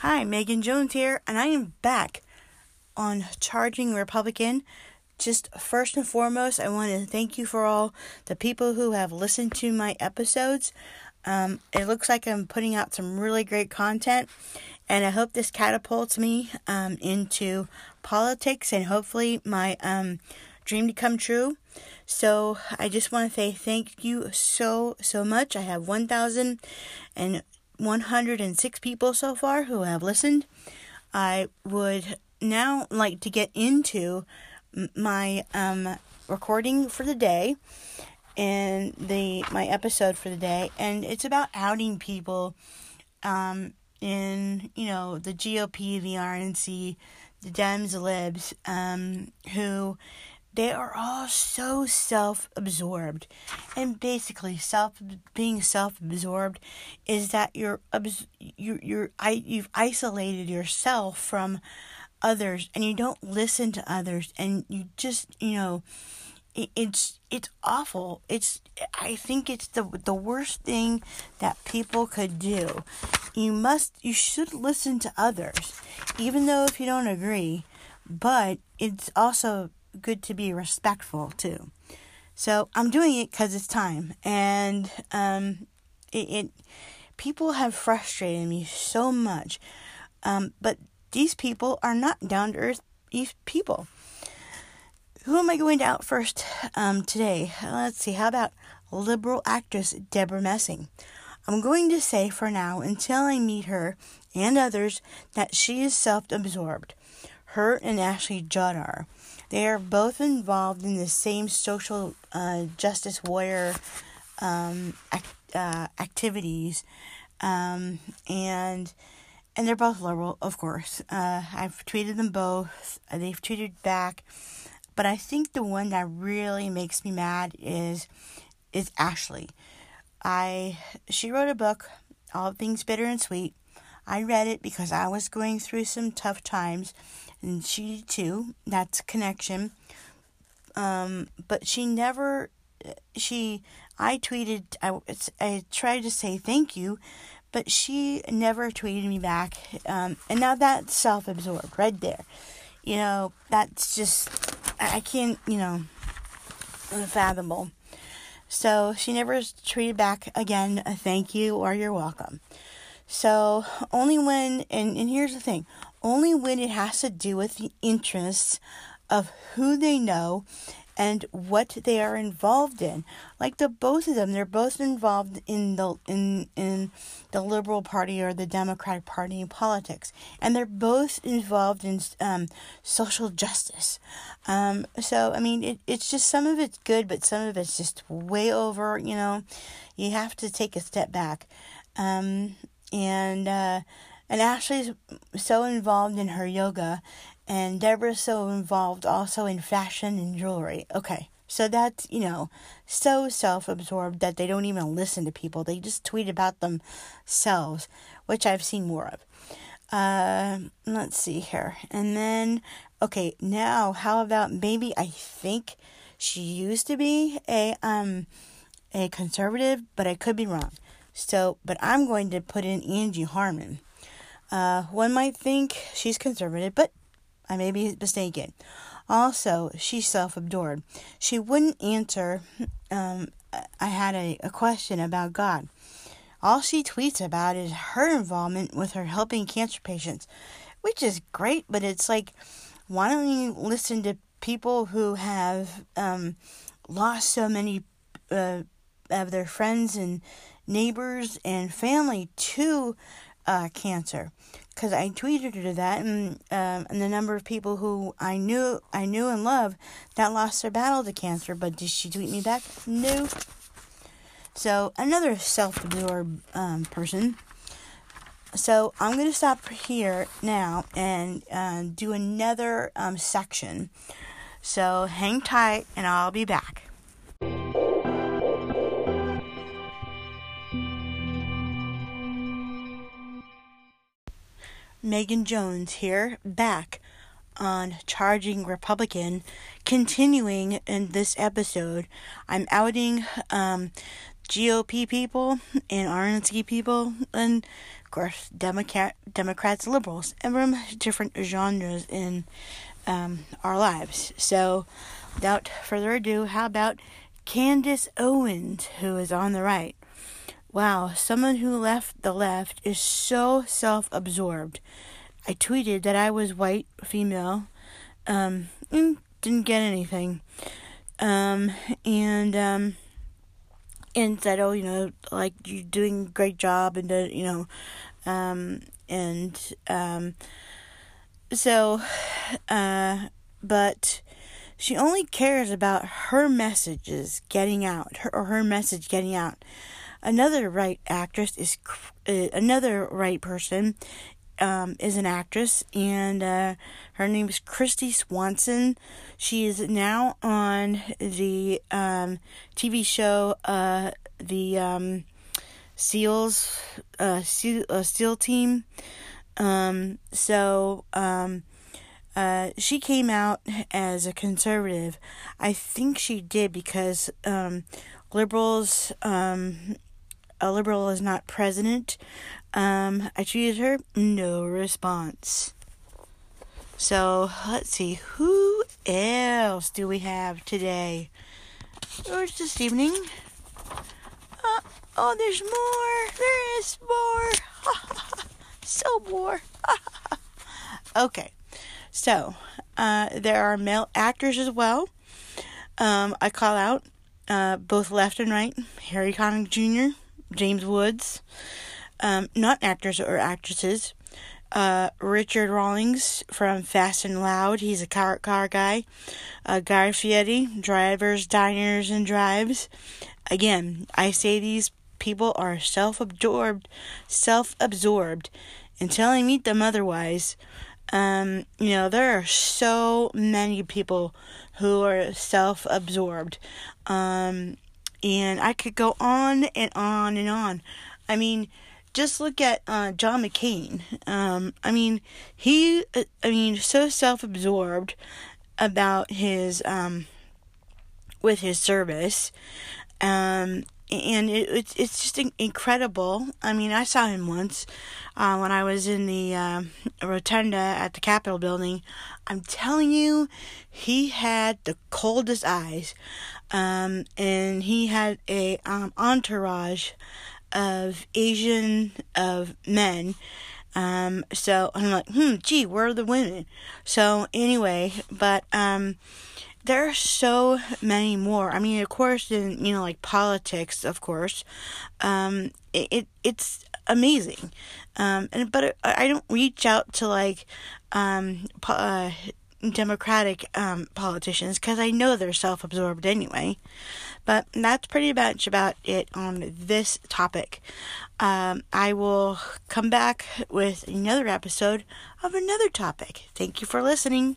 Hi, Megan Jones here, and I am back on Charging Republican. Just first and foremost, I want to thank you for all the people who have listened to my episodes. Um, it looks like I'm putting out some really great content, and I hope this catapults me um, into politics and hopefully my um, dream to come true. So I just want to say thank you so so much. I have 1,106 people so far who have listened. I would now like to get into my um, recording for the day and the my episode for the day, and it's about outing people um, in you know the GOP, the RNC, the Dems, the Libs, um, who they are all so self-absorbed. And basically self being self-absorbed is that you're you you're I you've isolated yourself from others and you don't listen to others and you just you know it's it's awful. It's i think it's the the worst thing that people could do. You must you should listen to others even though if you don't agree but it's also good to be respectful too. So I'm doing it because it's time, and um, it, it people have frustrated me so much, um, but these people are not down to earth people. Who am I going to out first um, today? Let's see. How about liberal actress Debra Messing? I'm going to say for now, until I meet her and others, that she is self absorbed. Her and Ashley Judd are. They are both involved in the same social uh, justice warrior um, act, uh, activities, um, and and they're both liberal, of course. Uh, I've tweeted them both. They've tweeted back, but I think the one that really makes me mad is is Ashley. I she wrote a book, All Things Bitter and Sweet. I read it because I was going through some tough times and she too. That's connection. Um, but she never. She. I tweeted. I. I tried to say thank you, but she never tweeted me back. Um, and now that's self-absorbed right there. You know, that's just. I can't. You know. Unfathomable. So she never tweeted back again a thank you or you're welcome. So only when and, and here's the thing, only when it has to do with the interests of who they know and what they are involved in. Like the both of them, they're both involved in the in in the Liberal Party or the Democratic Party in politics, and they're both involved in um, social justice. Um, so I mean, it, it's just some of it's good, but some of it's just way over. You know, you have to take a step back, um, and. Uh, and Ashley's so involved in her yoga, and Debra's so involved also in fashion and jewelry. Okay, so that's, you know, so self absorbed that they don't even listen to people. They just tweet about themselves, which I've seen more of. Uh, let's see here. And then, okay, now how about maybe I think she used to be a, um, a conservative, but I could be wrong. So, but I'm going to put in Angie Harmon. Uh, one might think she's conservative, but I may be mistaken. Also, she's self absorbed. She wouldn't answer. Um, I had a, a question about God. All she tweets about is her involvement with her helping cancer patients, which is great, but it's like, why don't you listen to people who have um, lost so many uh, of their friends and neighbors and family to uh, cancer because I tweeted her that, and um, and the number of people who I knew I knew and love that lost their battle to cancer. But did she tweet me back? No. So another self-absorbed um, person. So I'm gonna stop here now and uh, do another um, section. So hang tight, and I'll be back. Megan Jones here, back on Charging Republican. Continuing in this episode, I'm outing um, GOP people and RNC people and of course, Democrat, Democrats, liberals, and from different genres in um, our lives. So, without further ado, how about Candace Owens, who is on the right? Wow, someone who left the left is so self absorbed. I tweeted that I was white, female, um, didn't get anything. Um, and, um, and said, "Oh, you know, like you're doing a great job," and uh, you know, um, and um, so, uh, but she only cares about her messages getting out, her, or her message getting out. Another right actress is uh, another right person um, is an actress, and uh, her name is Kristy Swanson. She is now on the um, TV show uh, the um, SEALs uh, SEAL, uh, team. Um, so um, uh, she came out as a conservative. I think she did because um, liberals um, a liberal is not president. Um, I tweeted her, no response. So let's see, who else do we have today? Or this evening? Uh, oh, there's more. There is more. so more. okay, so uh, there are male actors as well. Um, I call out uh, both left and right Harry Connick Jr., James Woods, um, not actors or actresses. Uh, Richard Rawlings from Fast and Loud, he's a car car guy. Uh, Guy Fieri, Drivers, Diners, and Drives. Again, I say these people are self absorbed, self absorbed until I meet them otherwise. Um, you know, there are so many people who are self absorbed. Um, and I could go on and on and on. I mean, just look at uh, John McCain. Um, I mean, he, uh, I mean, so self-absorbed about his, um, with his service, um, and it, it's it's just incredible. I mean, I saw him once uh, when I was in the uh, rotunda at the Capitol building. I'm telling you, he had the coldest eyes, um, and he had a um, entourage of Asian of men. Um, so I'm like, hmm, gee, where are the women? So anyway, but um, there are so many more. I mean, of course, in you know, like politics, of course, um, it, it it's amazing. Um, and but I don't reach out to like um, uh, Democratic um, politicians because I know they're self-absorbed anyway. But that's pretty much about it on this topic. Um, I will come back with another episode of another topic. Thank you for listening.